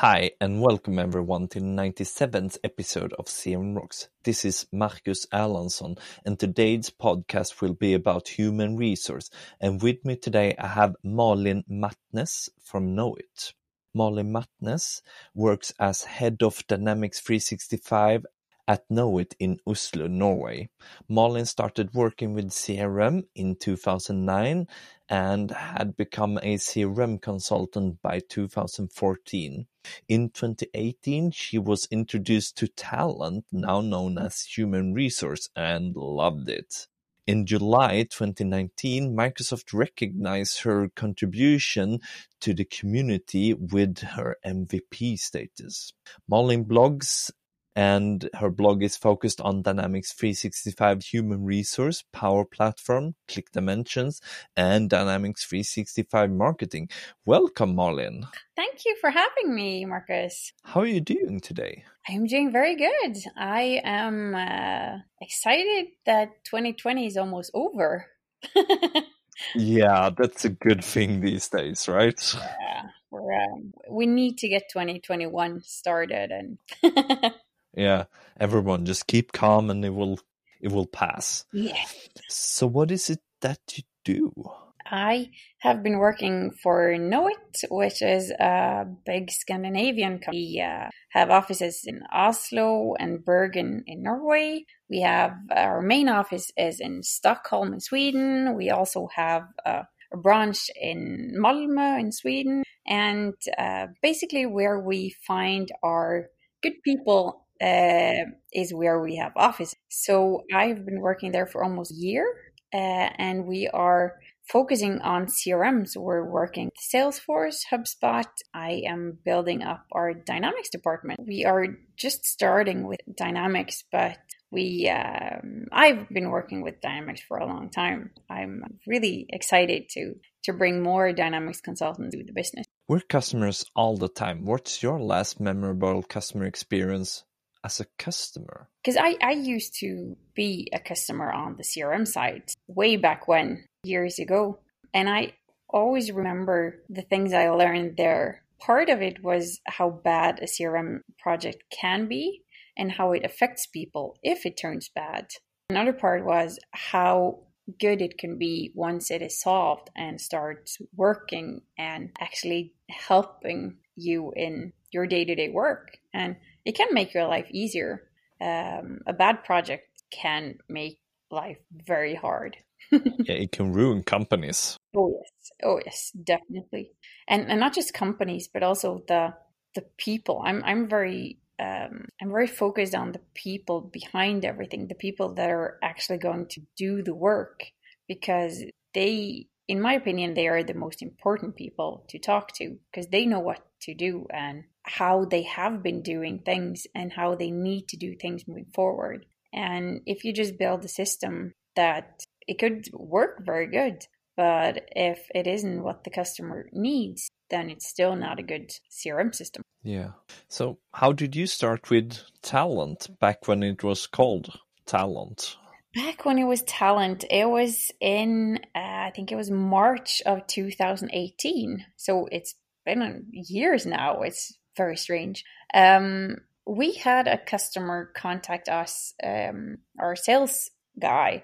Hi, and welcome everyone to the 97th episode of CRM Rocks. This is Marcus Erlandsson, and today's podcast will be about human resource. And with me today, I have Malin Martnes from Knowit. Malin Martnes works as head of Dynamics 365 at Knowit in Oslo, Norway. Malin started working with CRM in 2009 and had become a CRM consultant by 2014. In 2018, she was introduced to Talent, now known as Human Resource, and loved it. In July 2019, Microsoft recognized her contribution to the community with her MVP status. Malin blogs and her blog is focused on Dynamics 365 Human Resource, Power Platform, Click Dimensions, and Dynamics 365 Marketing. Welcome, Malin. Thank you for having me, Marcus. How are you doing today? I'm doing very good. I am uh, excited that 2020 is almost over. yeah, that's a good thing these days, right? Yeah, we're, um, we need to get 2021 started and Yeah, everyone just keep calm and it will it will pass. Yeah. So what is it that you do? I have been working for Knowit, which is a big Scandinavian company. We uh, have offices in Oslo and Bergen in Norway. We have our main office is in Stockholm in Sweden. We also have uh, a branch in Malmö in Sweden, and uh, basically where we find our good people uh, is where we have office. So I've been working there for almost a year, uh, and we are focusing on CRMs. We're working Salesforce, HubSpot. I am building up our Dynamics department. We are just starting with Dynamics, but we um, I've been working with Dynamics for a long time. I'm really excited to to bring more Dynamics consultants to the business. We're customers all the time. What's your last memorable customer experience as a customer? Because I, I used to be a customer on the CRM side way back when, years ago. And I always remember the things I learned there. Part of it was how bad a CRM project can be and how it affects people if it turns bad. Another part was how good it can be once it is solved and starts working and actually helping you in your day to day work. And it can make your life easier. Um, a bad project can make life very hard. yeah, it can ruin companies. Oh yes, oh yes, definitely, and and not just companies, but also the the people. I'm I'm very um, I'm very focused on the people behind everything, the people that are actually going to do the work, because they, in my opinion, they are the most important people to talk to because they know what to do and how they have been doing things and how they need to do things moving forward. And if you just build a system that it could work very good, but if it isn't what the customer needs, then it's still not a good CRM system. Yeah. So, how did you start with Talent back when it was called Talent? Back when it was Talent, it was in, uh, I think it was March of 2018. So, it's been years now. It's very strange. Um, we had a customer contact us, um, our sales guy,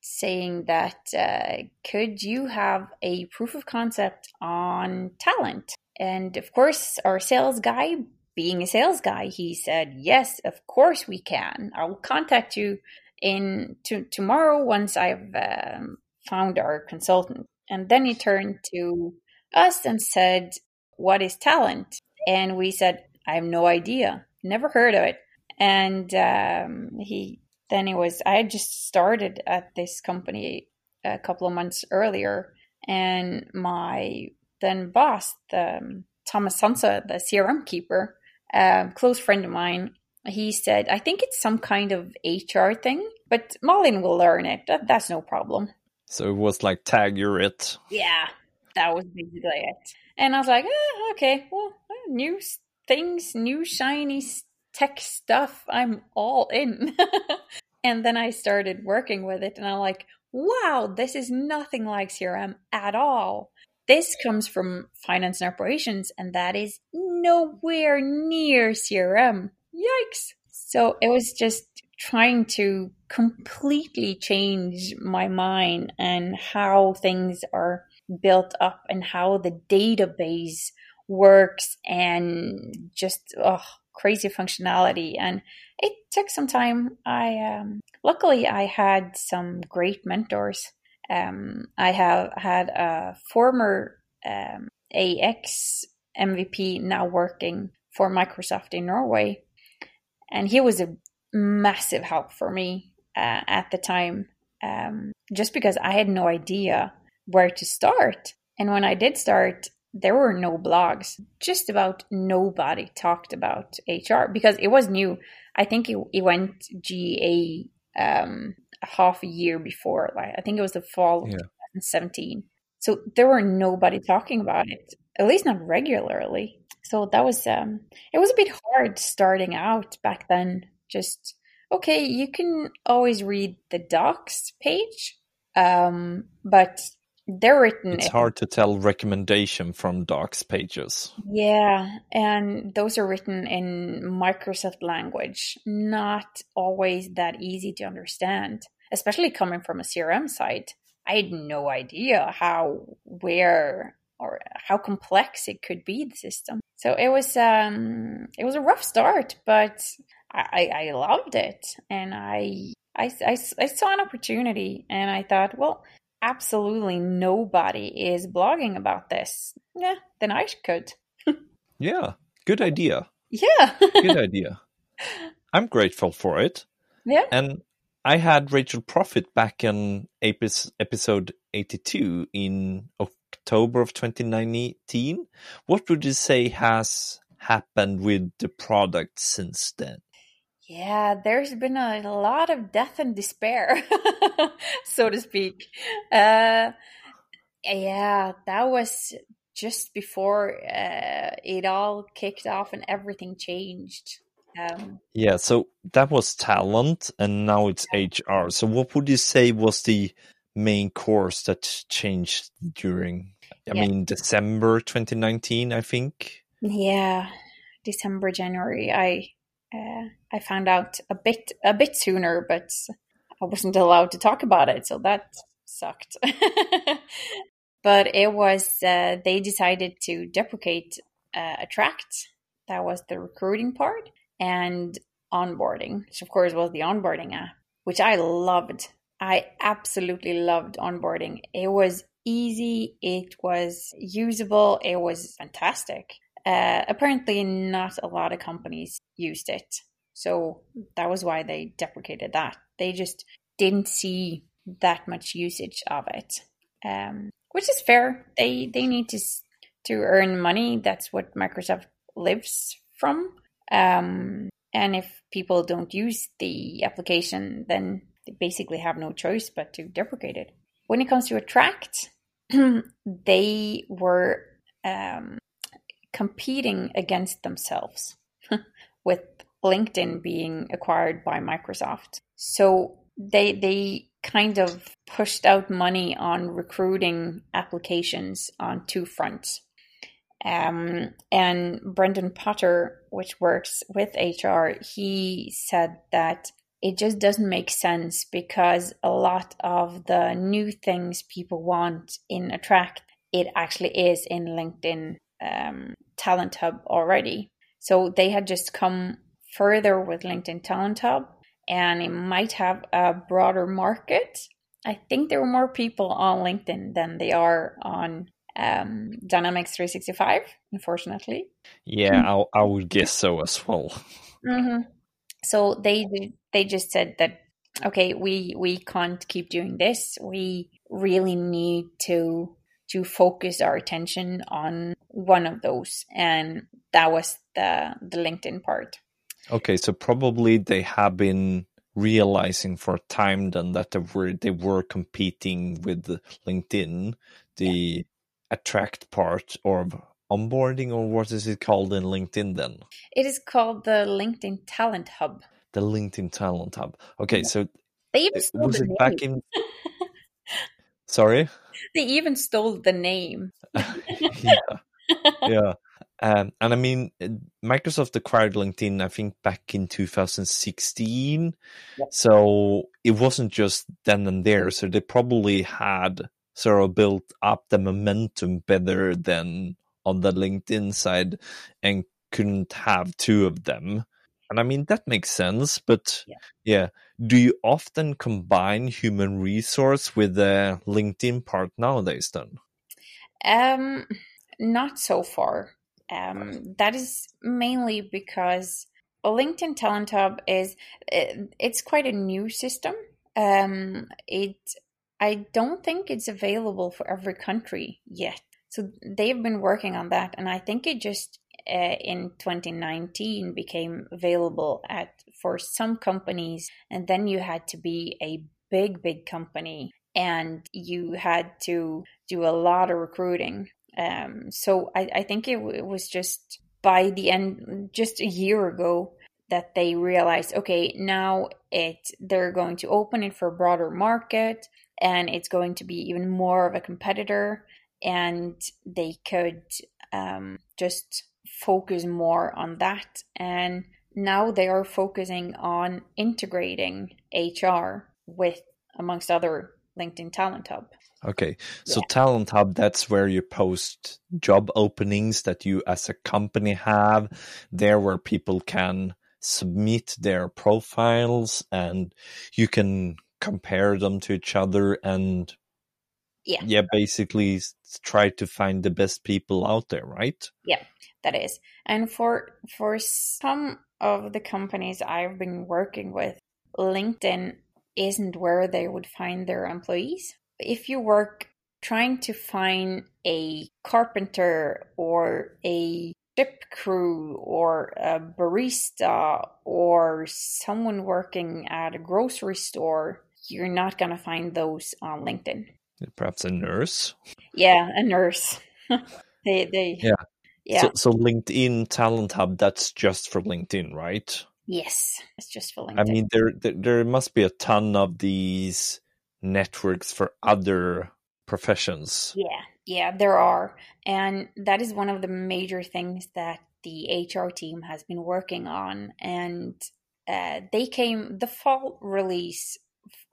saying that uh, could you have a proof of concept on talent? And of course, our sales guy, being a sales guy, he said, "Yes, of course we can. I will contact you in to, tomorrow once I've um, found our consultant." And then he turned to us and said, "What is talent?" And we said, I have no idea, never heard of it. And um, he then it was, I had just started at this company a couple of months earlier, and my then boss, the, um, Thomas Sandsør, the CRM keeper, a close friend of mine, he said, I think it's some kind of HR thing, but Malin will learn it. That, that's no problem. So it was like tag you're it. Yeah, that was basically it. And I was like, eh, okay, well, new things, new shiny tech stuff. I'm all in. and then I started working with it, and I'm like, wow, this is nothing like CRM at all. this comes from finance and operations, and that is nowhere near CRM. Yikes. So it was just trying to completely change my mind and how things are built up and how the database works and just oh, crazy functionality. And it took some time. I um, luckily I had some great mentors. Um, I have had a former um, AX MVP now working for Microsoft in Norway, and he was a massive help for me uh, at the time. Um, just because I had no idea where to start, and when I did start, there were no blogs. Just about nobody talked about HR because it was new. I think it, it went GA um, half a year before. Like I think it was the fall yeah. of 2017. So there were nobody talking about it, at least not regularly. So that was um, it was a bit hard starting out back then. Just okay, you can always read the docs page, um, but they're written. It's hard to tell recommendation from docs pages. Yeah, and those are written in Microsoft language, not always that easy to understand, especially coming from a CRM site. I had no idea how, where, or how complex it could be the system. So it was um it was a rough start, but I, I loved it, and I, I I I saw an opportunity, and I thought, well, absolutely nobody is blogging about this. Yeah, then I could. yeah, good idea. Yeah. good idea. I'm grateful for it. Yeah. And I had Rachel Profitt back in episode 82 in October of 2019. What would you say has happened with the product since then? Yeah, there's been a lot of death and despair, so to speak. Uh, yeah, that was just before uh, it all kicked off and everything changed. Um, yeah, so that was talent, and now it's HR. So, what would you say was the main course that changed during? I yeah. mean, December 2019, I think. Yeah, December, January. I I found out a bit a bit sooner, but I wasn't allowed to talk about it, so that sucked. but it was uh, they decided to deprecate uh, Attract. That was the recruiting part and onboarding, which of course was the onboarding app, which I loved. I absolutely loved onboarding. It was easy. It was usable. It was fantastic. Uh, apparently, not a lot of companies used it. So that was why they deprecated that. They just didn't see that much usage of it, um, which is fair. They they need to to earn money. That's what Microsoft lives from. Um, and if people don't use the application, then they basically have no choice but to deprecate it. When it comes to Attract, they were um, competing against themselves with LinkedIn being acquired by Microsoft. So they they kind of pushed out money on recruiting applications on two fronts. Um, and Brendan Potter, which works with HR, he said that it just doesn't make sense because a lot of the new things people want in Attract, it actually is in LinkedIn um, Talent Hub already. So they had just come further with LinkedIn Talent Hub and it might have a broader market. I think there are more people on LinkedIn than they are on um, Dynamics 365, unfortunately. Yeah, I, I would guess so as well. Mm-hmm. So they they just said that okay, we we can't keep doing this. We really need to to focus our attention on one of those and that was the the linkedin part. Okay so probably they have been realizing for a time then that they were they were competing with linkedin the yeah. attract part or onboarding or what is it called in linkedin then? It is called the linkedin talent hub. The linkedin talent hub. Okay yeah. so they even was it back in Sorry. They even stole the name. yeah, yeah. Um, and I mean, Microsoft acquired LinkedIn, I think, back in 2016. Yep. So it wasn't just then and there. So they probably had sort of built up the momentum better than on the LinkedIn side and couldn't have two of them. And I mean, that makes sense. But Yeah. yeah, do you often combine human resource with the LinkedIn part nowadays then? Um, not so far. Um, that is mainly because a LinkedIn Talent Hub is it, it's quite a new system. Um, it I don't think it's available for every country yet. So they've been working on that, and I think it just uh, in 2019 became available at for some companies, and then you had to be a big, big company, and you had to do a lot of recruiting. Um, so I, I think it, it was just by the end, just a year ago, that they realized, okay, now it they're going to open it for a broader market, and it's going to be even more of a competitor, and they could um, just focus more on that. And now they are focusing on integrating HR with, amongst other, LinkedIn Talent Hub. Okay. So Yeah. Talent Hub, that's where you post job openings that you as a company have, there where people can submit their profiles and you can compare them to each other and Yeah. yeah, basically try to find the best people out there, right? That is and for for some of the companies i've been working with linkedin isn't where they would find their employees if you work trying to find a carpenter or a ship crew or a barista or someone working at a grocery store you're not going to find those on linkedin Perhaps a nurse. yeah a nurse they they Yeah. Yeah So, so LinkedIn Talent Hub, that's just for LinkedIn, right? Yes, it's just for LinkedIn. I mean, there, there there must be a ton of these networks for other professions. yeah, yeah, there are, and that is one of the major things that the HR team has been working on. And uh, they came the fall release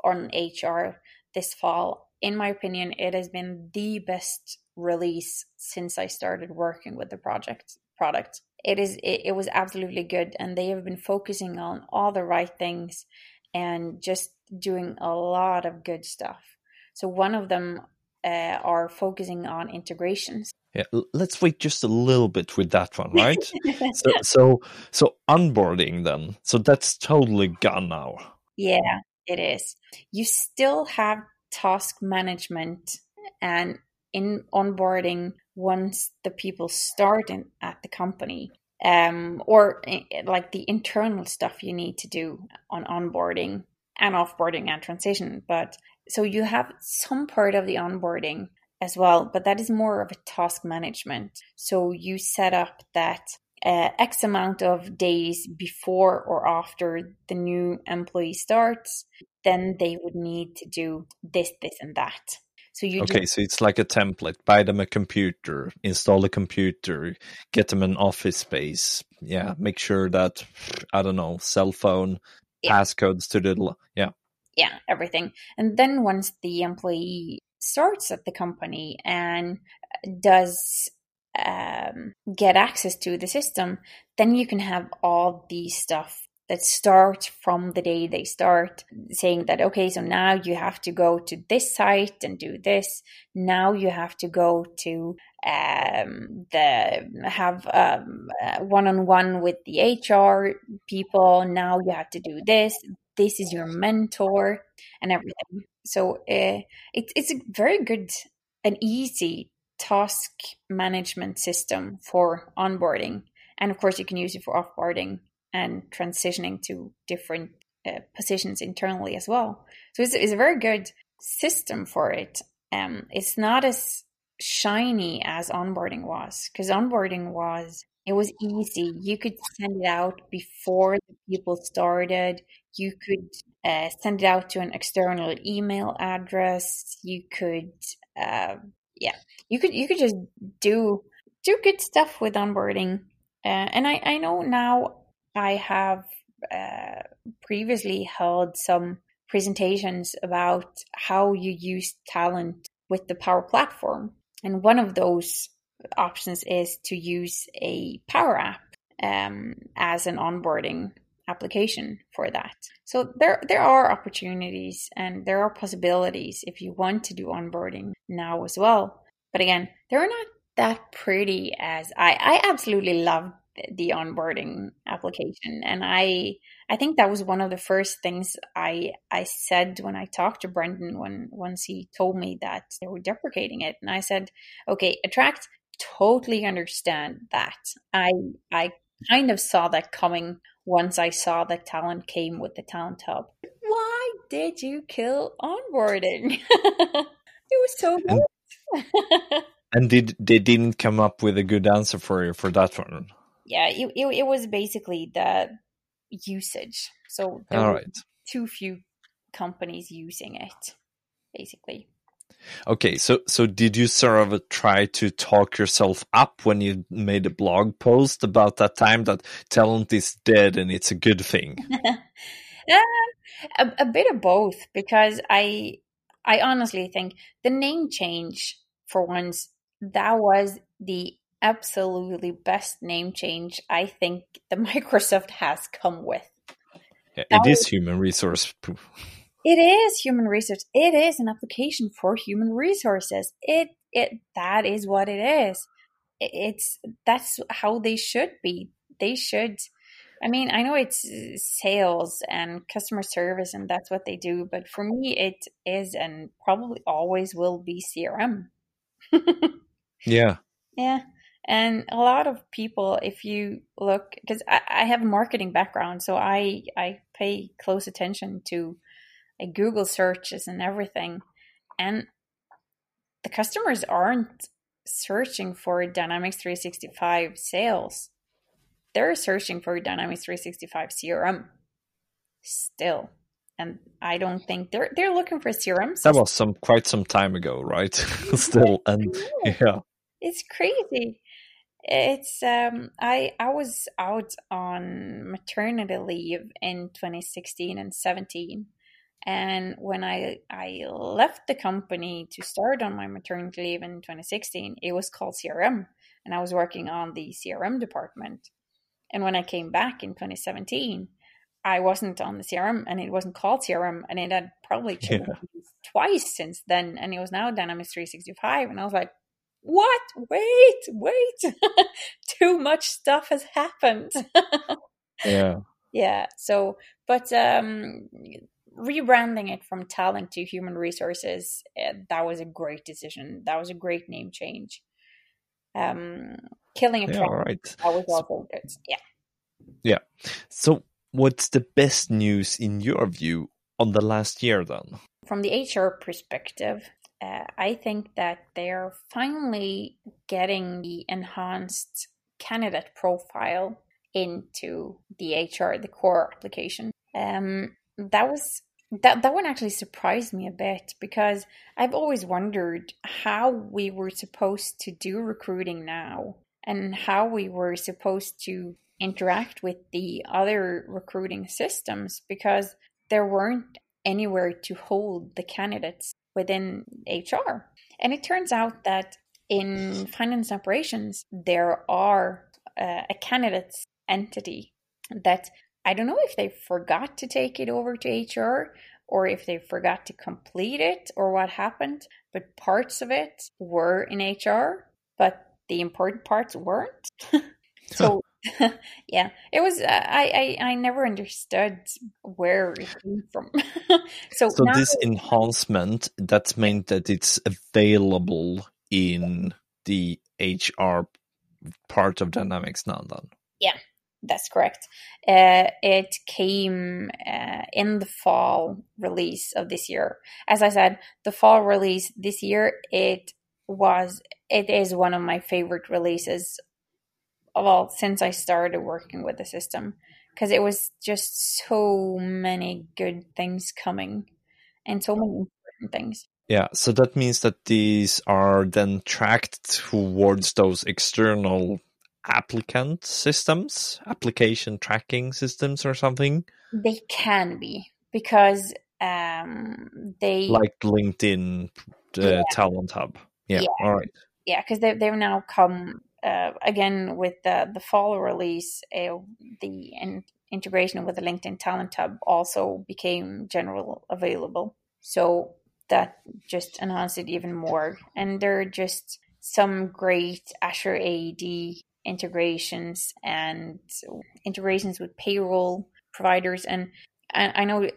on HR this fall. In my opinion, it has been the best release since I started working with the project product. It is it, it was absolutely good, and they have been focusing on all the right things and just doing a lot of good stuff. So one of them uh, are focusing on integrations. Yeah, let's wait just a little bit with that one, right? so, so, so onboarding then. So that's totally gone now. Yeah, it is. You still have task management and in onboarding once the people start in, at the company. Um, or eh, like the internal stuff you need to do on onboarding and offboarding and transition. But so you have some part of the onboarding as well, but that is more of a task management. So you set up that uh, X amount of days before or after the new employee starts, then they would need to do this, this, and that. So you Okay, just, so it's like a template. Buy them a computer, install a computer, get them an office space. Yeah, make sure that I don't know, cell phone, Yeah. passcodes to the yeah. yeah, everything. And then once the employee starts at the company and does um, get access to the system, then you can have all the stuff that start from the day they start saying that okay so now you have to go to this site and do this. Now you have to go to um, the have um, uh, one-on-one with the hr people. Now you have to do this. This is your mentor and everything. So uh, it, it's a very good and easy task management system for onboarding. And of course you can use it for offboarding and transitioning to different uh, positions internally as well. So it's, it's a very good system for it. Um, it's not as shiny as onboarding was because onboarding was It was easy. You could send it out before the people started. You could uh, send it out to an external email address. You could, uh, yeah, you could you could just do do good stuff with onboarding. Uh, and I I know now I have uh, previously held some presentations about how you use talent with the Power Platform, and one of those options is to use a Power App um, as an onboarding application for that. So there there are opportunities and there are possibilities if you want to do onboarding now as well. But again, they're not that pretty as I I absolutely love the onboarding application and I I think that was one of the first things I I said when I talked to Brendan when once he told me that they were deprecating it and I said okay attract totally understand that. I I kind of saw that coming once I saw that talent came with the talent hub. Why did you kill onboarding? It was so good. and, and did they didn't come up with a good answer for you for that one yeah, it, it, it was basically the usage. So there All were right. too few companies using it, basically. Okay, so so did you sort of try to talk yourself up when you made a blog post about that time that talent is dead and it's a good thing? Uh, a, a bit of both, because I I honestly think the name change for once that was the absolutely best name change I think the Microsoft has come with. Yeah, it is human resource. It is human resource. It is an application for human resources. It it that is what it is. It- It's that's how they should be. They should. I mean, I know it's sales and customer service, and that's what they do. But for me, it is and probably always will be CRM. Yeah. Yeah. And a lot of people, if you look, because I, I have a marketing background, so I, I pay close attention to like Google searches and everything. And the customers aren't searching for Dynamics 365 sales, they're searching for Dynamics 365 CRM still. And I don't think they're they're looking for CRM. That was some quite some time ago, right? Still, and yeah, it's crazy it's um i i was out on maternity leave in 2016 and 17 and when i i left the company to start on my maternity leave in 2016 it was called crm and i was working on the crm department and when i came back in 2017 i wasn't on the crm and it wasn't called crm and it had probably Yeah. changed twice since then and it was now dynamics 365 and i was like what? Wait, wait. Too much stuff has happened. yeah, yeah. So, but um rebranding it from talent to human resources, uh, that was a great decision. That was a great name change. Um killing a yeah. All right. that was also good. Yeah. Yeah. So, what's the best news in your view on the last year then? From the HR perspective, uh, I think that they're finally getting the enhanced candidate profile into the HR, the core application. Um, that was that that one actually surprised me a bit because I've always wondered how we were supposed to do recruiting now and how we were supposed to interact with the other recruiting systems because there weren't anywhere to hold the candidates within HR. And it turns out that in finance operations, there are uh, a candidates entity that I don't know if they forgot to take it over to HR or if they forgot to complete it or what happened, but parts of it were in HR, but the important parts weren't. so yeah, it was. Uh, I, I I never understood where it came from. so So this enhancement that's meant that it's available in the HR part of Dynamics now. Then yeah, that's correct. Uh, it came uh, in the fall release of this year. As I said, the fall release this year it was it is one of my favorite releases well since I started working with the system because it was just so many good things coming and so many important things. Yeah, so that means that these are then tracked towards those external applicant systems, application tracking systems or something? They can be because um, they like LinkedIn uh, yeah. Talent Hub. Yeah, yeah. all right. Yeah, because they they've now come uh, again with the the fall release. Uh, the in, integration with the LinkedIn Talent Hub also became general available. So that just enhanced it even more. And there are just some great Azure AD integrations and integrations with payroll providers. And I know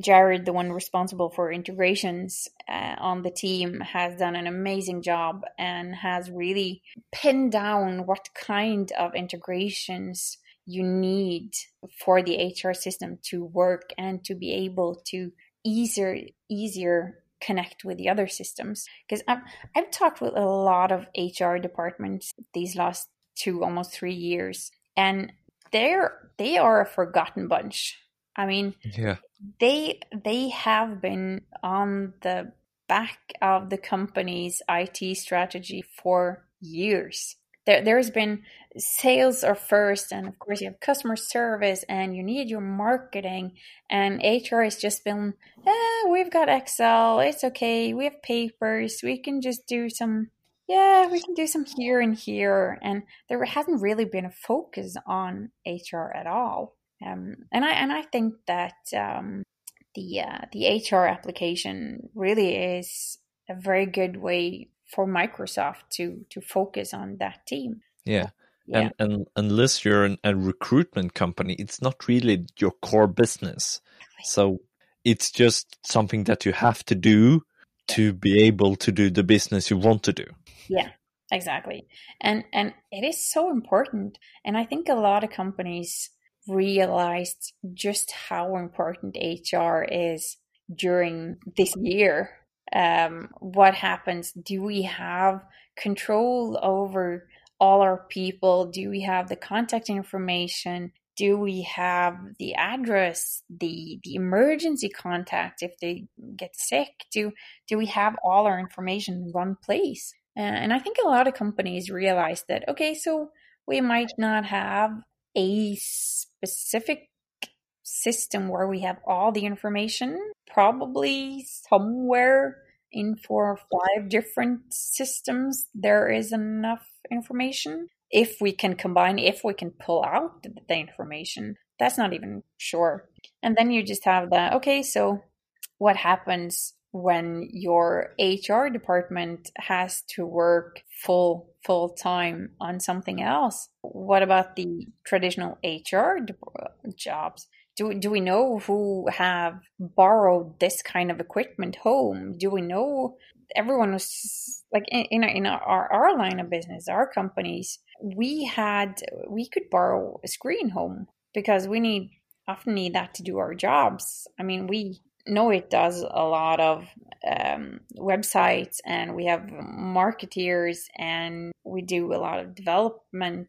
Jared, the one responsible for integrations uh, on the team, has done an amazing job and has really pinned down what kind of integrations you need for the HR system to work and to be able to easier easier connect with the other systems. Because I've, I've talked with a lot of hr departments these last two almost three years and they're they are a forgotten bunch i mean yeah. they they have been on the back of the company's it strategy for years. There, there's been sales are first and of course you have customer service and you need your marketing and hr has just been eh, we've got excel. It's okay. We have papers. We can just do some yeah we can do some here and here. And there hasn't really been a focus on hr at all um, and i and i think that um, the uh, the hr application really is a very good way for Microsoft to to focus on that team. Yeah. Yeah. And, and unless you're an, a recruitment company, it's not really your core business. So it's just something that you have to do to be able to do the business you want to do. Yeah, exactly. And and it is so important. And I think a lot of companies realized just how important HR is during this year um, what happens? Do we have control over all our people? Do we have the contact information? Do we have the address, the the emergency contact if they get sick? Do do we have all our information in one place? Uh, and I think a lot of companies realize that okay, so we might not have a specific system where we have all the information, probably somewhere in four or five different systems, there is enough information. If we can combine, if we can pull out the information, that's not even sure. And then you just have the okay, so what happens when your HR department has to work full full time on something else? What about the traditional HR jobs? Do do we know who have borrowed this kind of equipment home? Do we know everyone was like in in, our, in our our line of business, our companies? We had we could borrow a screen home because we need often need that to do our jobs. I mean, we Knowit does a lot of um, websites and we have marketeers and we do a lot of development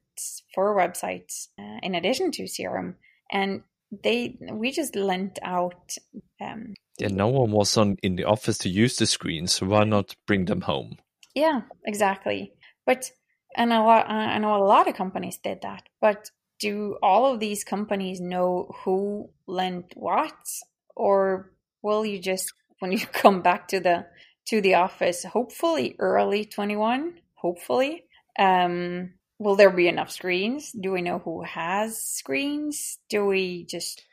for websites uh, in addition to CRM. And they we just lent out. Um, yeah, no one was on in the office to use the screens, so why not bring them home? Yeah, exactly. But and a lot, I know a lot of companies did that. But do all of these companies know who lent what, or will you just when you come back to the to the office, hopefully early twenty one, hopefully, um, will there be enough screens? Do we know who has screens? Do we just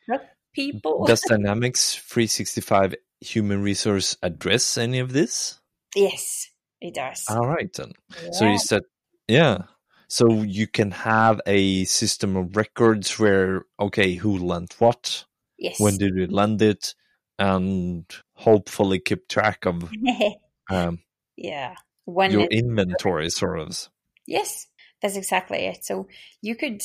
people? Does Dynamics 365 Human Resource address any of this? Yes, it does. All right then. Yeah. So you said, yeah. So you can have a system of records where, okay, who lent what? Yes. When did you lend it? And hopefully keep track of um, yeah when your inventory sort of. Yes, that's exactly it. So you could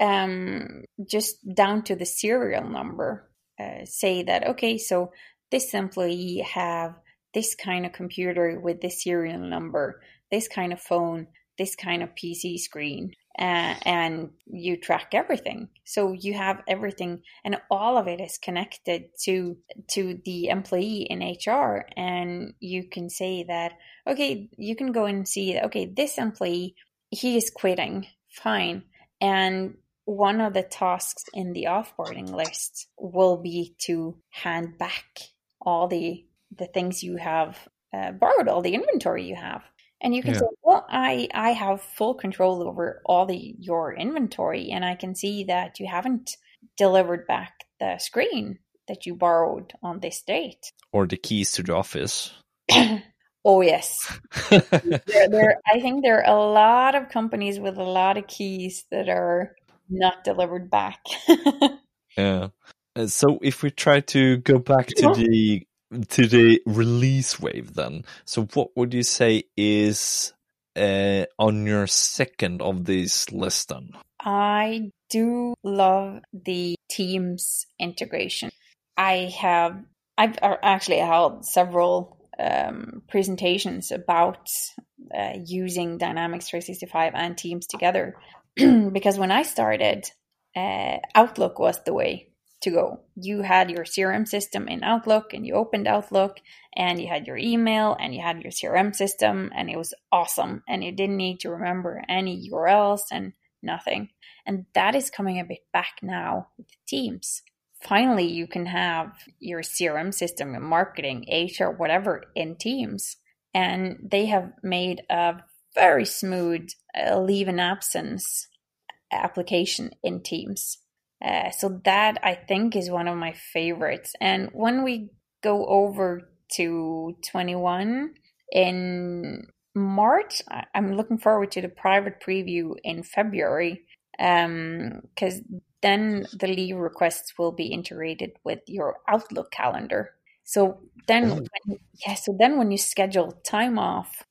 um, just down to the serial number uh, say that okay, so this employee have this kind of computer with this serial number, this kind of phone, this kind of PC screen, uh, and you track everything. So you have everything, and all of it is connected to to the employee in HR, and you can say that okay, you can go and see okay, this employee he is quitting, fine, and one of the tasks in the offboarding list will be to hand back all the the things you have uh, borrowed, all the inventory you have. And you can yeah. say, well, I, I have full control over all the your inventory, and I can see that you haven't delivered back the screen that you borrowed on this date. Or the keys to the office. oh yes. there, there, I think there are a lot of companies with a lot of keys that are not delivered back. yeah. Uh, so if we try to go back to the to the release wave then. So what would you say is uh, on your second of this list then? I do love the Teams integration. I have I've uh, actually held several um, presentations about uh, using Dynamics 365 and Teams together because when I started, uh, Outlook was the way to go. You had your CRM system in Outlook and you opened Outlook and you had your email and you had your CRM system and it was awesome. And you didn't need to remember any URLs and nothing. And that is coming a bit back now with Teams. Finally, you can have your CRM system, your marketing, HR, whatever in Teams. And they have made a very smooth uh, leave and absence application in Teams. Uh, so that I think is one of my favorites. And when we go over to 21 in March, I'm looking forward to the private preview in February because um, then the leave requests will be integrated with your Outlook calendar. So then, oh. when, yeah, so then when you schedule time off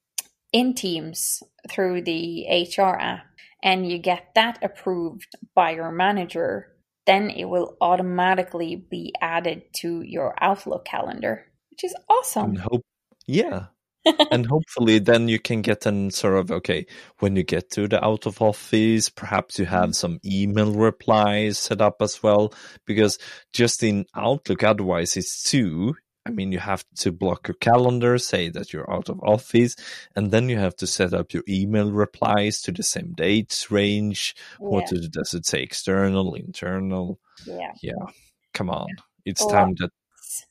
in Teams through the HR app and you get that approved by your manager, then it will automatically be added to your Outlook calendar, which is awesome. And hope, yeah. and hopefully then you can get an sort of okay when you get to the out of office perhaps you have mm-hmm. some email replies set up as well because just in outlook otherwise it's too I mean, you have to block your calendar, say that you're out of office, and then you have to set up your email replies to the same dates range. Yeah. What does it say? External, internal? Yeah. Yeah. Come on. It's a time lot, that.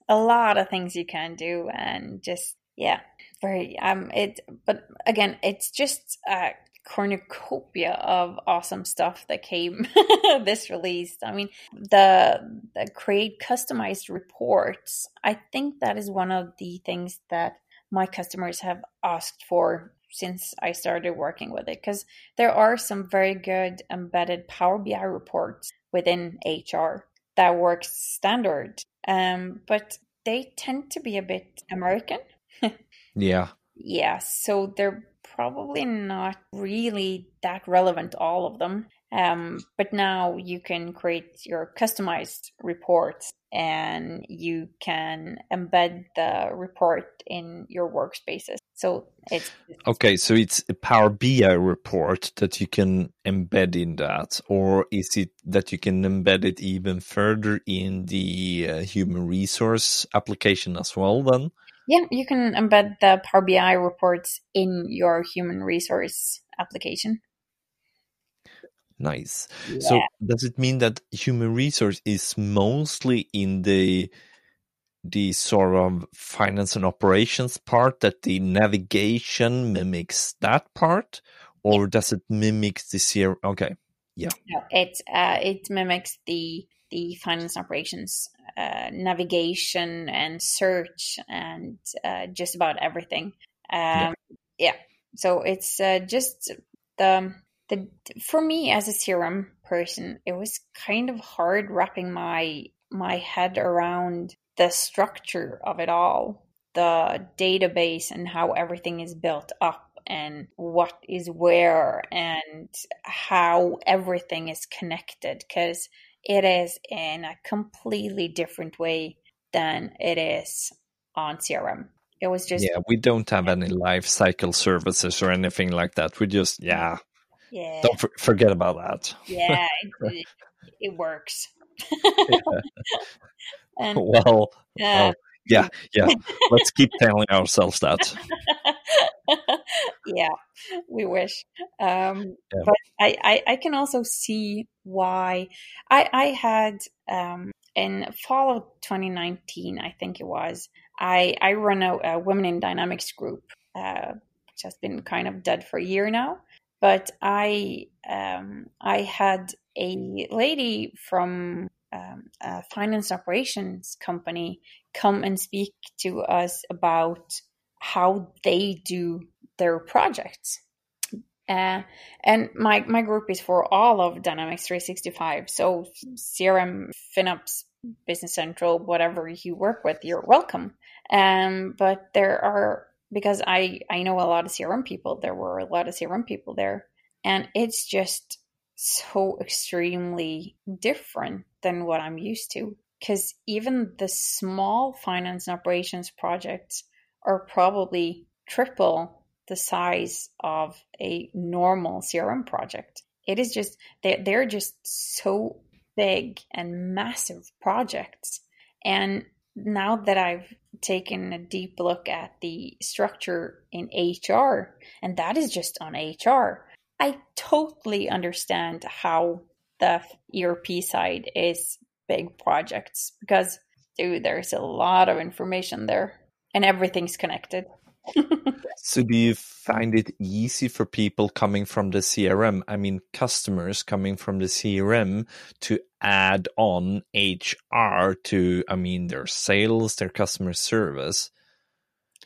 A lot of things you can do, and just, yeah. Very, um, it, but again, it's just, uh, cornucopia of awesome stuff that came this release. I mean, the, the create customized reports. I think that is one of the things that my customers have asked for since I started working with it because there are some very good embedded Power BI reports within HR that works standard, um, but they tend to be a bit American. yeah. Yeah, so they're probably not really that relevant, all of them. Um, but now you can create your customized reports and you can embed the report in your workspaces. So it's, okay. So it's a Power BI report that you can embed in that, or is it that you can embed it even further in the uh, human resource application as well? Then yeah, you can embed the Power BI reports in your human resource application. Nice. Yeah. So does it mean that human resource is mostly in the the sort of finance and operations part that the navigation mimics that part or does it mimic the CR okay yeah no, it uh, it mimics the the finance operations uh, navigation and search and uh, just about everything. Um, yeah. yeah. So it's uh, just the the for me as a CRM person, it was kind of hard wrapping my my head around the structure of it all, the database and how everything is built up and what is where and how everything is connected because it is in a completely different way than it is on CRM. It was just yeah, we don't have any life cycle services or anything like that. We just yeah, Yeah. Don't for- forget about that. Yeah, it, it works. and Well, uh, well, yeah, yeah. Let's keep telling ourselves that. yeah, we wish. Um, Yeah. But I, I, I can also see why I, I had um, in fall of 2019, I think it was, I, I run a, a Women in Dynamics group, uh, which has been kind of dead for a year now. But I um, I had a lady from um, a finance operations company come and speak to us about how they do their projects. Uh, and my, my group is for all of Dynamics 365. So CRM, FinOps, Business Central, whatever you work with, you're welcome. Um, but there are because I I know a lot of CRM people. There were a lot of CRM people there, and it's just so extremely different than what I'm used to. Because even the small finance and operations projects are probably triple the size of a normal CRM project. It is just they they're just so big and massive projects. And now that I've taken a deep look at the structure in HR, and that is just on HR, I totally understand how the ERP side is big projects because, dude, there's a lot of information there and everything's connected. So, do you find it easy for people coming from the CRM? I mean, customers coming from the CRM to add on HR to, I mean, their sales, their customer service.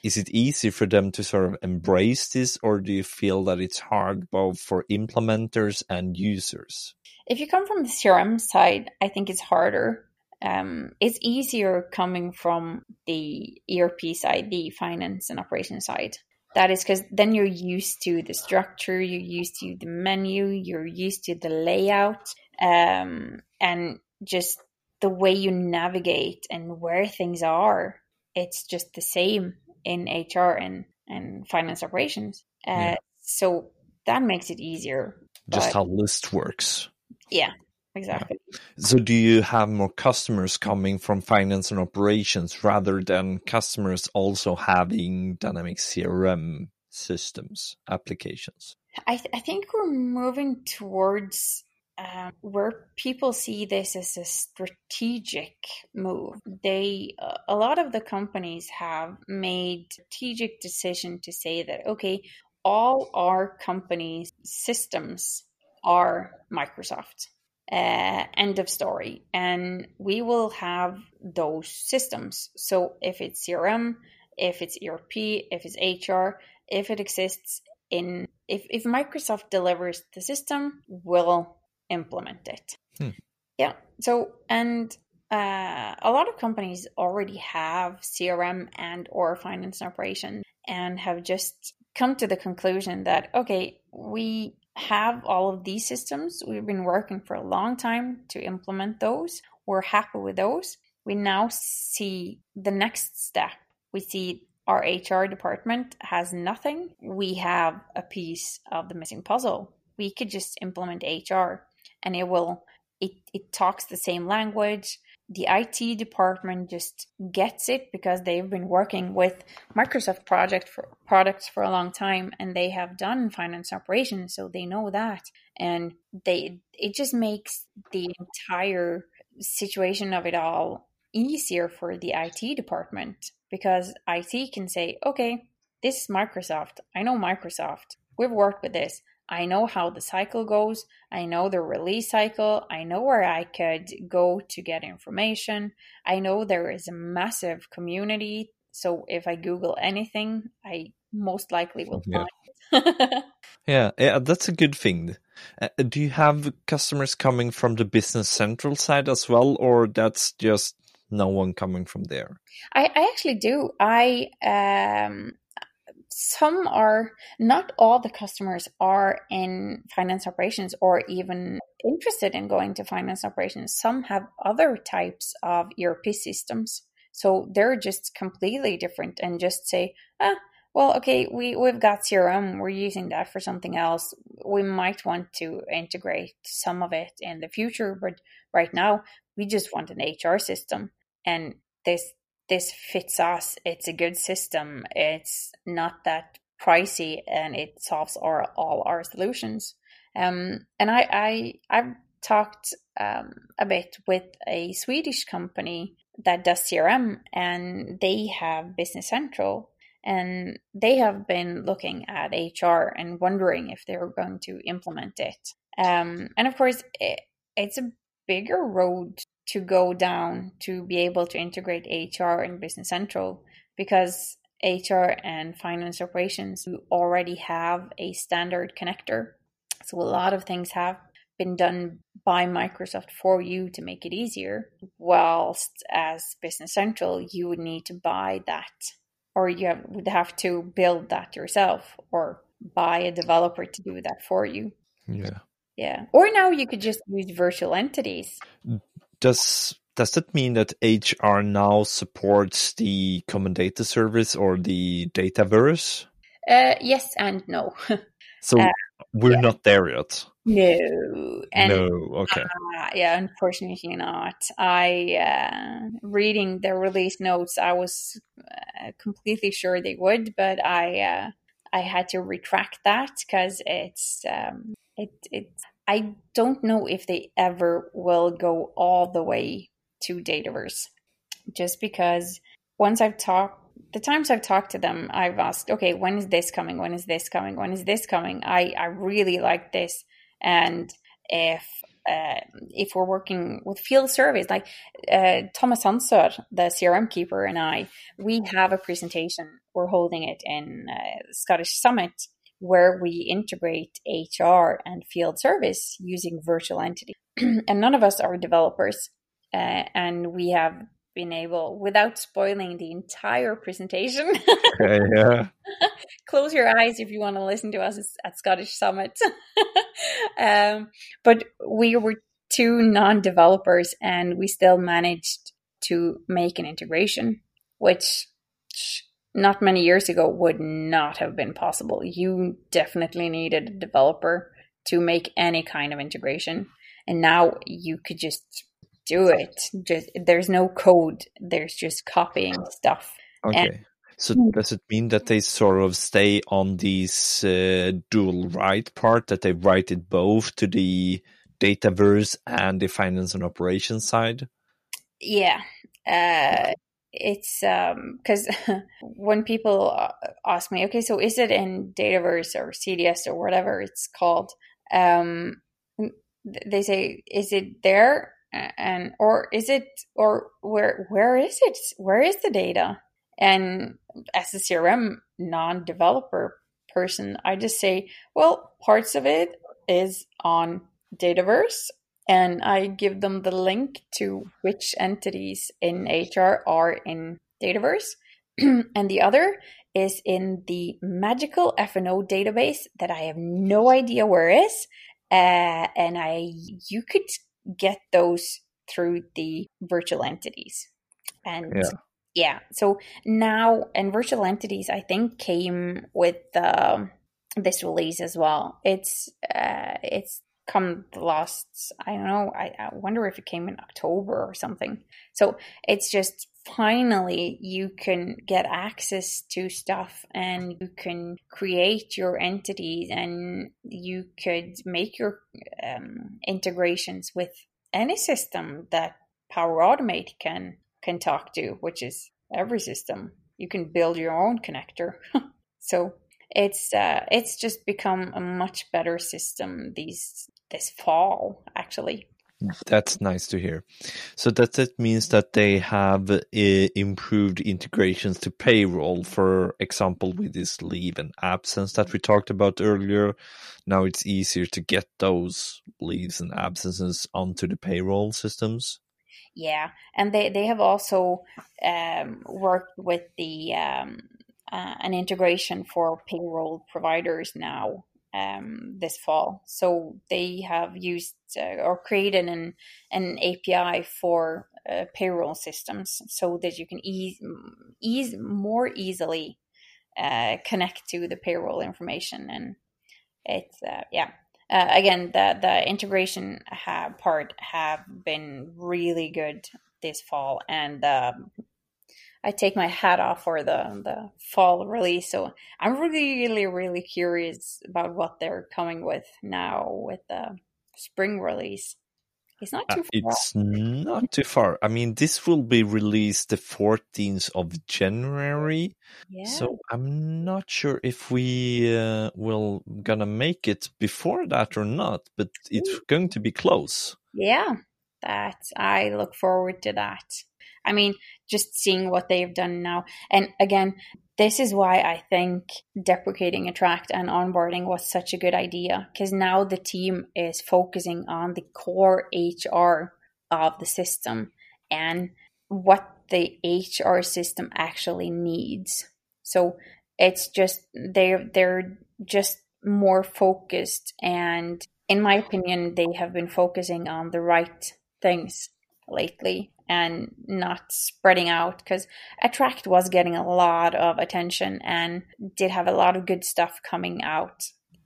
Is it easy for them to sort of embrace this, or do you feel that it's hard both for implementers and users? If you come from the CRM side, I think it's harder. Um, it's easier coming from the ERP side, the finance and operation side. That is because then you're used to the structure, you're used to the menu, you're used to the layout, um, and just the way you navigate and where things are. It's just the same in HR and, and finance operations. Uh, Yeah. So that makes it easier. Just But- how list works. Yeah, exactly. So, do you have more customers coming from finance and operations rather than customers also having dynamic CRM systems, applications? I, th- I think we're moving towards um, where people see this as a strategic move. They, a lot of the companies have made strategic decision to say that okay, all our companies' systems are Microsoft. Uh, end of story. And we will have those systems. So if it's CRM, if it's ERP, if it's HR, if it exists in if, if Microsoft delivers the system, we'll implement it. Hmm. Yeah. So and uh, a lot of companies already have CRM and or finance and operation and have just come to the conclusion that okay, we have all of these systems. We've been working for a long time to implement those. We're happy with those. We now see the next step. We see our HR department has nothing. We have a piece of the missing puzzle. We could just implement HR and it will it, it talks the same language. The IT department just gets it because they've been working with Microsoft project for products for a long time and they have done finance operations, so they know that. And they it just makes the entire situation of it all easier for the IT department because IT can say, okay, this is Microsoft. I know Microsoft. We've worked with this. I know how the cycle goes. I know the release cycle. I know where I could go to get information. I know there is a massive community. So if I Google anything, I most likely will Yeah. find. Yeah, yeah, that's a good thing. Uh, do you have customers coming from the Business Central side as well, or that's just no one coming from there? I, I actually do. I um some are not all the customers are in finance operations or even interested in going to finance operations. Some have other types of ERP systems. So they're just completely different and just say, ah, well, okay, we, we've got CRM, we're using that for something else. We might want to integrate some of it in the future, but right now we just want an HR system. And this this fits us. It's a good system. It's not that pricey and it solves our, all our solutions. Um, and I, I I've talked um, a bit with a Swedish company that does CRM, and they have Business Central, and they have been looking at HR and wondering if they're going to implement it. Um, and of course, it, it's a bigger road to go down to be able to integrate HR and Business Central because HR and finance operations already have a standard connector. So a lot of things have been done by Microsoft for you to make it easier. Whilst as Business Central, you would need to buy that, or you have, would have to build that yourself, or buy a developer to do that for you. Yeah. Yeah. Or now you could just use virtual entities. Mm. Does does that mean that HR now supports the common data service or the Dataverse? Uh, yes and no. so uh, we're yeah. not there yet. No. And, no. Okay. Uh, yeah, unfortunately not. I uh, reading the release notes. I was uh, completely sure they would, but I uh, I had to retract that because it's um, it it. I don't know if they ever will go all the way to Dataverse, just because once I've talked the times I've talked to them, I've asked, okay, when is this coming? When is this coming? When is this coming? I, I really like this. And if uh, if we're working with field service, like uh, Thomas Sandsør, the CRM keeper, and I, we have a presentation. We're holding it in uh, Scottish Summit where we integrate HR and field service using virtual entity. and none of us are developers. Uh, and we have been able, without spoiling the entire presentation, yeah. close your eyes if you want to listen to us at Scottish Summit. um, but we were two non developers and we still managed to make an integration, which not many years ago would not have been possible. You definitely needed a developer to make any kind of integration. And now you could just do it. Just there's no code. There's just copying stuff. Okay. And, so does it mean that they sort of stay on this uh, dual write part that they write it both to the Dataverse and the finance and operations side? Yeah. Uh, it's because um, when people uh, ask me, okay, so is it in Dataverse or CDS or whatever it's called? Um, they say, is it there? And or is it or where where is it? Where is the data? And as a CRM non-developer person, I just say, well, parts of it is on Dataverse and I give them the link to which entities in HR are in Dataverse. and the other is in the magical FNO database that I have no idea where is. Uh, and I you could get those through the virtual entities. And yeah. yeah, so now and virtual entities I think came with uh, this release as well. It's uh, it's come the last i don't know I, I, wonder if it came in october or something. So it's just finally you can get access to stuff and you can create your entities and you could make your um, integrations with any system that power automate can can talk to which is every system. You can build your own connector. So it's uh, it's just become a much better system these this fall, actually. That's nice to hear. So that that means that they have uh, improved integrations to payroll, for example, with this leave and absence that we talked about earlier. Now it's easier to get those leaves and absences onto the payroll systems. Yeah, and they they have also um, worked with the um, uh, an integration for payroll providers now um, this fall. So they have used uh, or created an an API for uh, payroll systems so that you can ease ease more easily uh, connect to the payroll information, and it's uh, yeah. Uh, again, the the integration ha- part have been really good this fall, and um, I take my hat off for the the fall release. So I'm really, really curious about what they're coming with now with the spring release. It's not Uh, too far. it's not too far. I mean, this will be released the 14th of January. yeah. So I'm not sure if we uh, will gonna make it before that or not, but it's going to be close. Yeah, that I look forward to that. I mean, just seeing what they've done now. And again, this is why I think deprecating attract and onboarding was such a good idea because now the team is focusing on the core HR of the system and what the HR system actually needs. So it's just they're they're just more focused and in my opinion they have been focusing on the right things lately and not spreading out because attract was getting a lot of attention and did have a lot of good stuff coming out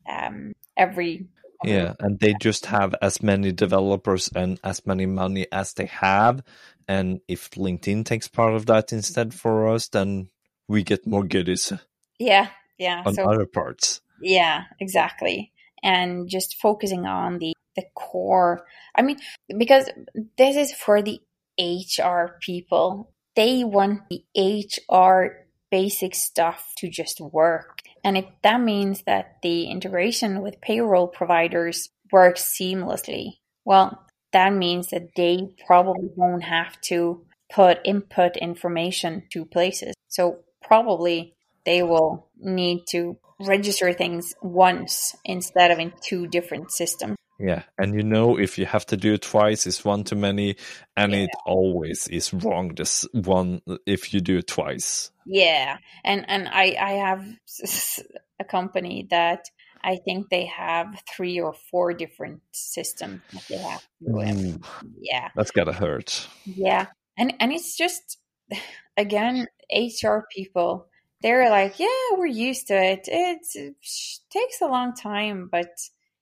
um every Yeah, and they just have as many developers and as many money as they have. And if LinkedIn takes part of that instead for us, then we get more goodies yeah yeah on so other parts. Yeah, exactly. And just focusing on the the core. I mean, because this is for the HR people. They want the HR basic stuff to just work. And if that means that the integration with payroll providers works seamlessly, well, that means that they probably won't have to put input information to places. So probably they will need to register things once instead of in two different systems. Yeah, and you know if you have to do it twice, it's one too many, and Yeah. it always is wrong. This one if you do it twice. Yeah, and and I I have a company that I think they have three or four different systems that they have. to, um, Yeah, that's gotta hurt. yeah, and and it's just again HR people. They're like, yeah, we're used to it. It takes a long time, but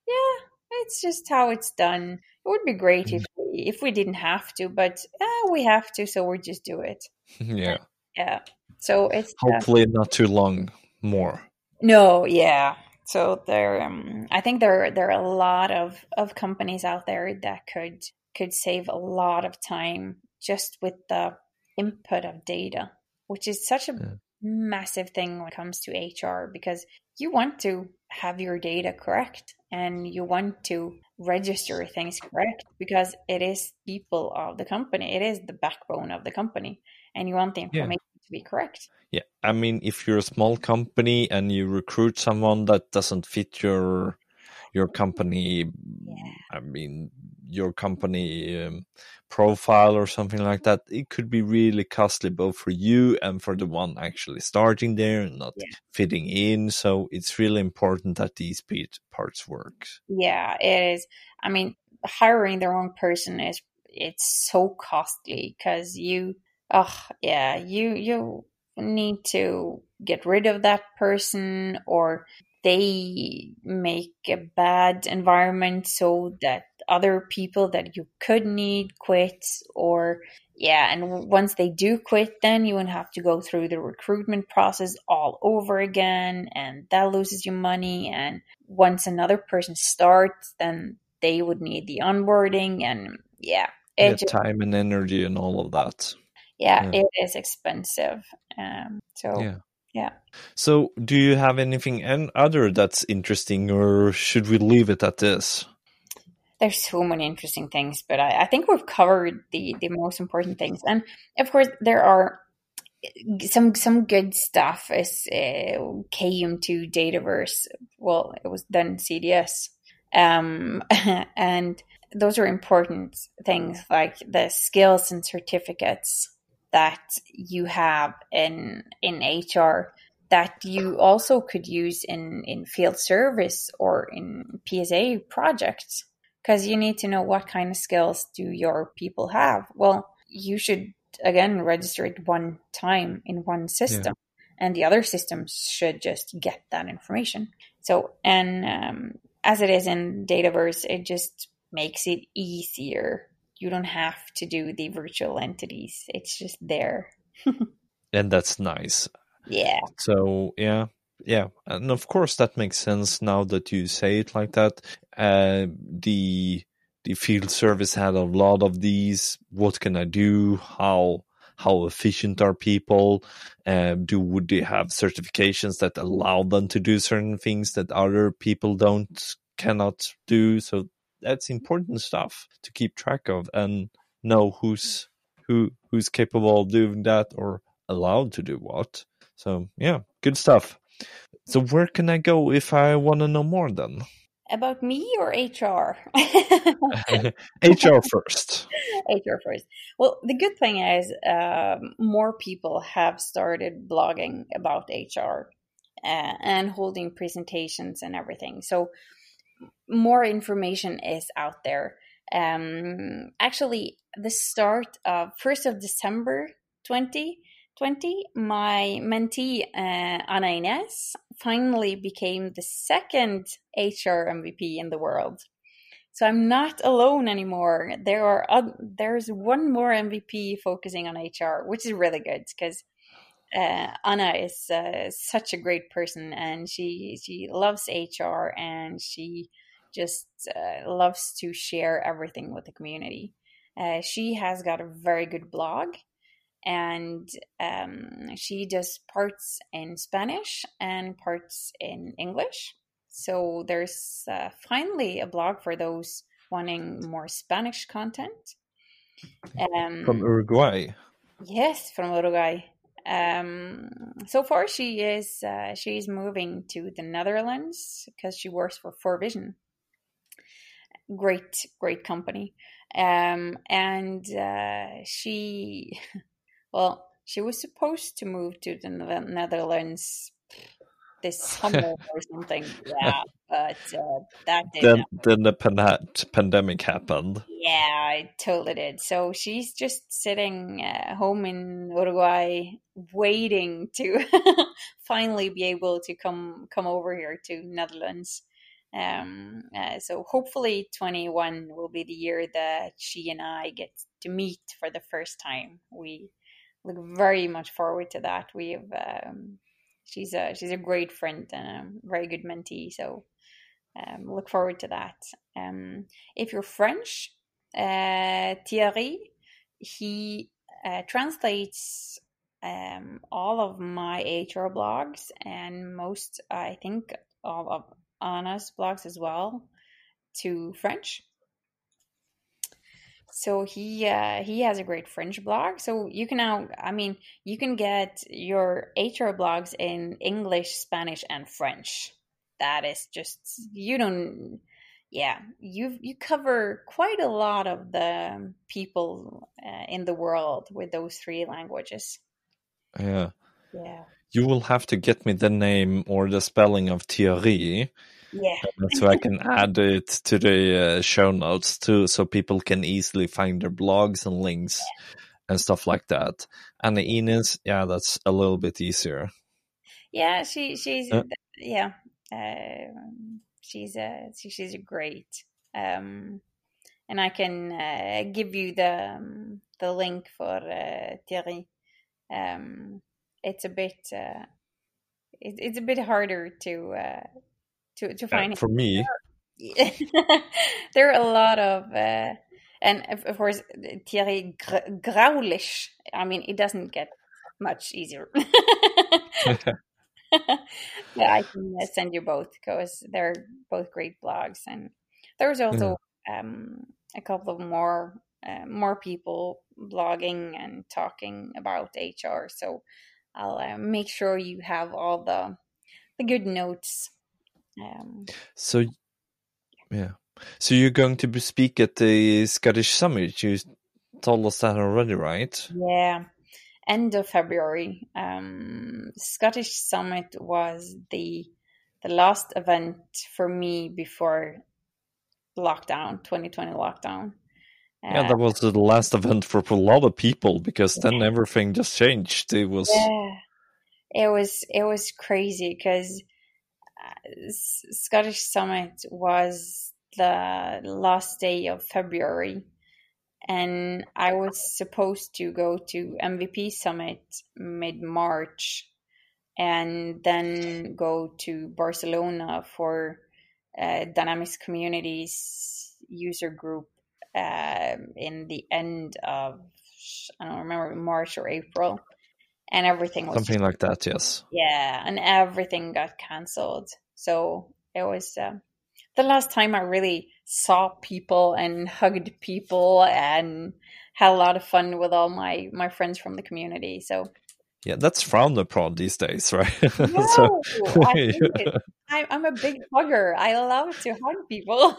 yeah, it's just how it's done. It would be great if we, if we didn't have to, but uh, we have to, so we just do it. yeah, Yeah. So it's uh, hopefully not too long more. No, yeah. So there, um, I think there there are a lot of of companies out there that could could save a lot of time just with the input of data, which is such a Yeah. Massive thing when it comes to HR because you want to have your data correct and you want to register things correct because it is people of the company, it is the backbone of the company, and you want the Yeah. information to be correct. Yeah, I mean, if you're a small company and you recruit someone that doesn't fit your your company, Yeah. I mean, your company um, profile or something like that, it could be really costly both for you and for the one actually starting there and not Yeah. fitting in. So it's really important that these parts work. Yeah, it is. I mean, hiring the wrong person is it's so costly because you, oh yeah, you you need to get rid of that person or they make a bad environment so that other people that you could need quit or yeah and once they do quit then you would have to go through the recruitment process all over again and that loses you money and once another person starts then they would need the onboarding and yeah it just, time and energy and all of that. yeah, yeah. it is expensive um so Yeah. Yeah So, do you have anything and other that's interesting, or should we leave it at this? there's so many interesting things, but I, I think we've covered the the most important things. And of course, there are some some good stuff. Is uh, KM2 Dataverse? Well, it was then CDS, um, and those are important things like the skills and certificates that you have in in HR that you also could use in in field service or in PSA projects because you need to know what kind of skills do your people have. Well, you should again register it one time in one system, and the other systems should just get that information. So, and um, as it is in Dataverse, it just makes it easier. You don't have to do the virtual entities; it's just there. and that's nice. Yeah. So yeah, yeah, and of course that makes sense now that you say it like that. Uh, the the field service had a lot of these. What can I do? How how efficient are people? Um, do would they have certifications that allow them to do certain things that other people don't cannot do? So that's important stuff to keep track of and know who's who who's capable of doing that or allowed to do what. So yeah, good stuff. So where can I go if I want to know more then? About me or HR? HR first. HR first. Well, the good thing is um, more people have started blogging about HR uh, and holding presentations and everything. So more information is out there. Um, actually, the start of 1st of December 20 20, my mentee, uh, Anna Ines, finally became the second HR MVP in the world. So I'm not alone anymore. There are uh, there's one more MVP focusing on HR, which is really good because uh, Anna is uh, such a great person and she she loves HR and she just uh, loves to share everything with the community. Uh, she has got a very good blog and um, she does parts in Spanish and parts in English. So there's uh, finally a blog for those wanting more Spanish content. Um, from Uruguay. Yes, from Uruguay. Um, so far, she is uh, she is moving to the Netherlands because she works for 4Vision. Great, great company. Um, and uh, she Well, she was supposed to move to the Netherlands this summer or something. Yeah, but uh, that did then, then the pan- pandemic happened. Yeah, it totally did. So she's just sitting uh, home in Uruguay, waiting to finally be able to come come over here to Netherlands. Um, uh, so hopefully, twenty one will be the year that she and I get to meet for the first time. We look very much forward to that. We've um, she's a she's a great friend and a very good mentee, so um, look forward to that. Um, if you're French, uh, Thierry, he uh, translates um, all of my HR blogs and most, I think, all of Anna's blogs as well to French so he uh, he has a great French blog. So you can now, I mean, you can get your HR blogs in English, Spanish, and French. That is just you don't. Yeah, you you cover quite a lot of the people uh, in the world with those three languages. Yeah. Yeah. You will have to get me the name or the spelling of Thierry yeah. so I can add it to the uh, show notes too, so people can easily find their blogs and links and stuff like that. And the Ines, yeah, that's a little bit easier. Yeah, she she's uh, yeah, uh, she's a she's great. Um, and I can uh, give you the um, the link for uh, Thierry. Um, it's a bit uh, it, it's a bit harder to uh, to to find uh, for me. there are a lot of, uh, and of, course Thierry Graulich. I mean, it doesn't get much easier. but I can uh, send you both because they're both great blogs, and there's also yeah. um, a couple of more uh, more people blogging and talking about HR. So I'll uh, make sure you have all the the good notes um, so, yeah. So you're going to speak at the Scottish Summit. You told us that already, right? Yeah, end of February. Um, Scottish Summit was the the last event for me before lockdown, 2020 lockdown. Yeah, that uh, was the last event for a lot of people because then yeah. everything just changed. It was yeah, it was it was crazy because uh, Scottish Summit was the last day of February, and I was supposed to go to MVP Summit mid March, and then go to Barcelona for uh, Dynamics Communities user group uh, in the end of I don't remember March or April, and everything was something like that. Yes. Yeah, and everything got cancelled. So it was uh, the last time I really saw people and hugged people and had a lot of fun with all my my friends from the community. So yeah, that's frowned upon these days, right? No, so, I am a big hugger. I love to hug people.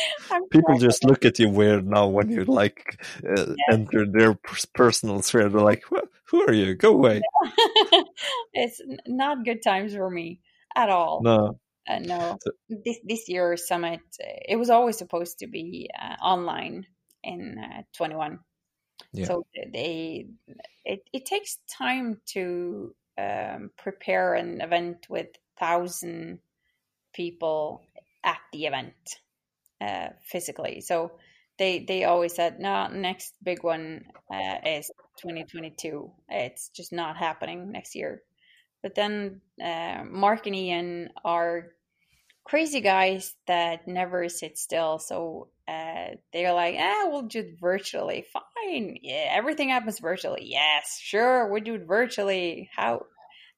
people just look at you weird now when you like uh, yes. enter their personal sphere. They're like, "Who are you? Go away." it's not good times for me at all. No, uh, no. This this year's summit, it was always supposed to be uh, online in uh, 21 yeah. So they it, it takes time to um, prepare an event with thousand people at the event uh, physically. So they they always said no next big one uh, is 2022 it's just not happening next year but then uh, mark and ian are crazy guys that never sit still. So uh, they're like, ah, we'll do it virtually. Fine. Yeah, everything happens virtually. Yes, sure, we'll do it virtually. How?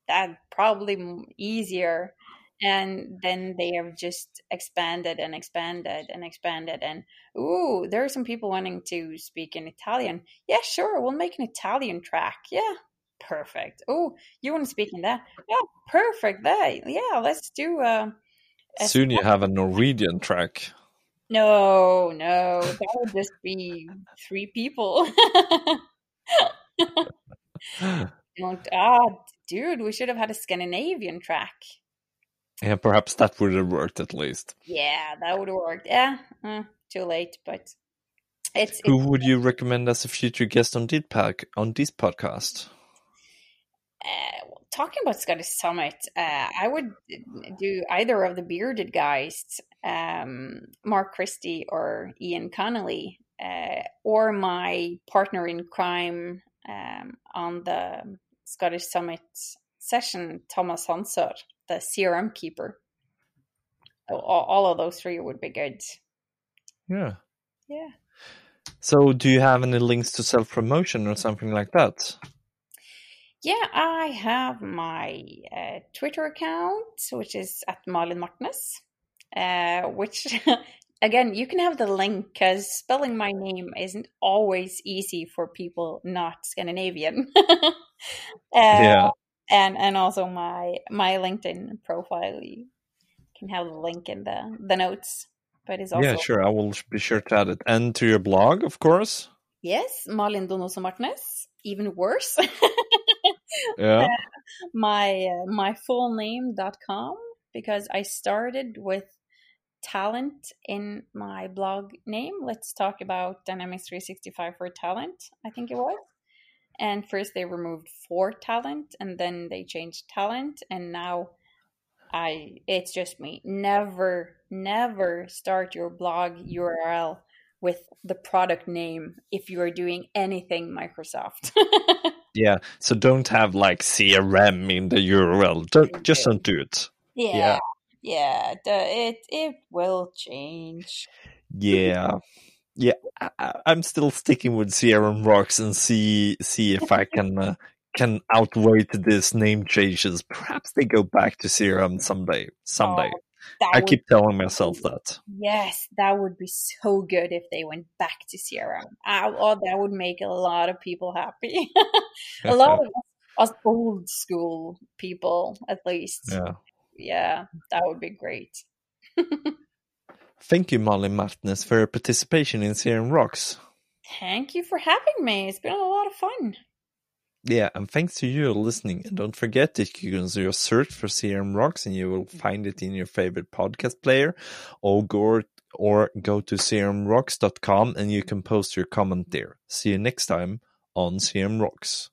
That probably easier. And then they have just expanded and expanded and expanded. And ooh, there are some people wanting to speak in Italian. Yeah, sure, we'll make an Italian track. Yeah, perfect. Oh, you want to speak in that? Yeah, perfect. That yeah, let's do. Uh, Soon you have a Norwegian track. No, no, that would just be three people. Don't ah, dude, we should have had a Scandinavian track. Yeah, perhaps that would have worked at least. Yeah, that would have worked. Yeah, uh, too late, but it's. Who it's, would you recommend as a future guest on this pack on this podcast? Uh, talking about Scottish Summit, uh, I would do either of the bearded guys, um, Mark Christie or Ian Connolly, uh, or my partner in crime um, on the Scottish Summit session, Thomas Sandsør, the CRM keeper. All, all of those three would be good. Yeah. Yeah. So, do you have any links to self promotion or something like that? Yeah, I have my uh, Twitter account, which is at Malin Martnes, uh, which again, you can have the link because spelling my name isn't always easy for people not Scandinavian. uh, yeah. And and also my my LinkedIn profile, you can have the link in the the notes. But it's also yeah, sure. I will be sure to add it, and to your blog, of course. Yes, Malin Donoso Martnes. Even worse. yeah. my uh, my full name.com because I started with talent in my blog name. Let's talk about Dynamics 365 for talent, I think it was. And first they removed for talent and then they changed talent and now I it's just me. Never never start your blog URL with the product name if you are doing anything Microsoft. Yeah, so don't have like CRM in the URL. Don't just don't do it. Yeah, yeah, yeah it it will change. Yeah, yeah. I, am still sticking with CRM rocks and see see if I can uh, can outweigh this name changes. Perhaps they go back to CRM someday. Someday. Oh, I keep telling myself that. Yes, that would be so good if they went back to CRM. oh, that would make a lot of people happy. a lot of us old school people, at least. Yeah. Yeah, that would be great. Thank you, Malin Martnes, for your participation in CRM Rocks. Thank you for having me. It's been a lot of fun. Yeah, and thanks to you listening. And don't forget that you can just search for CRM Rocks and you will find it in your favorite podcast player or go, or go to crmrocks.com and you can post your comment there. See you next time on CRM Rocks.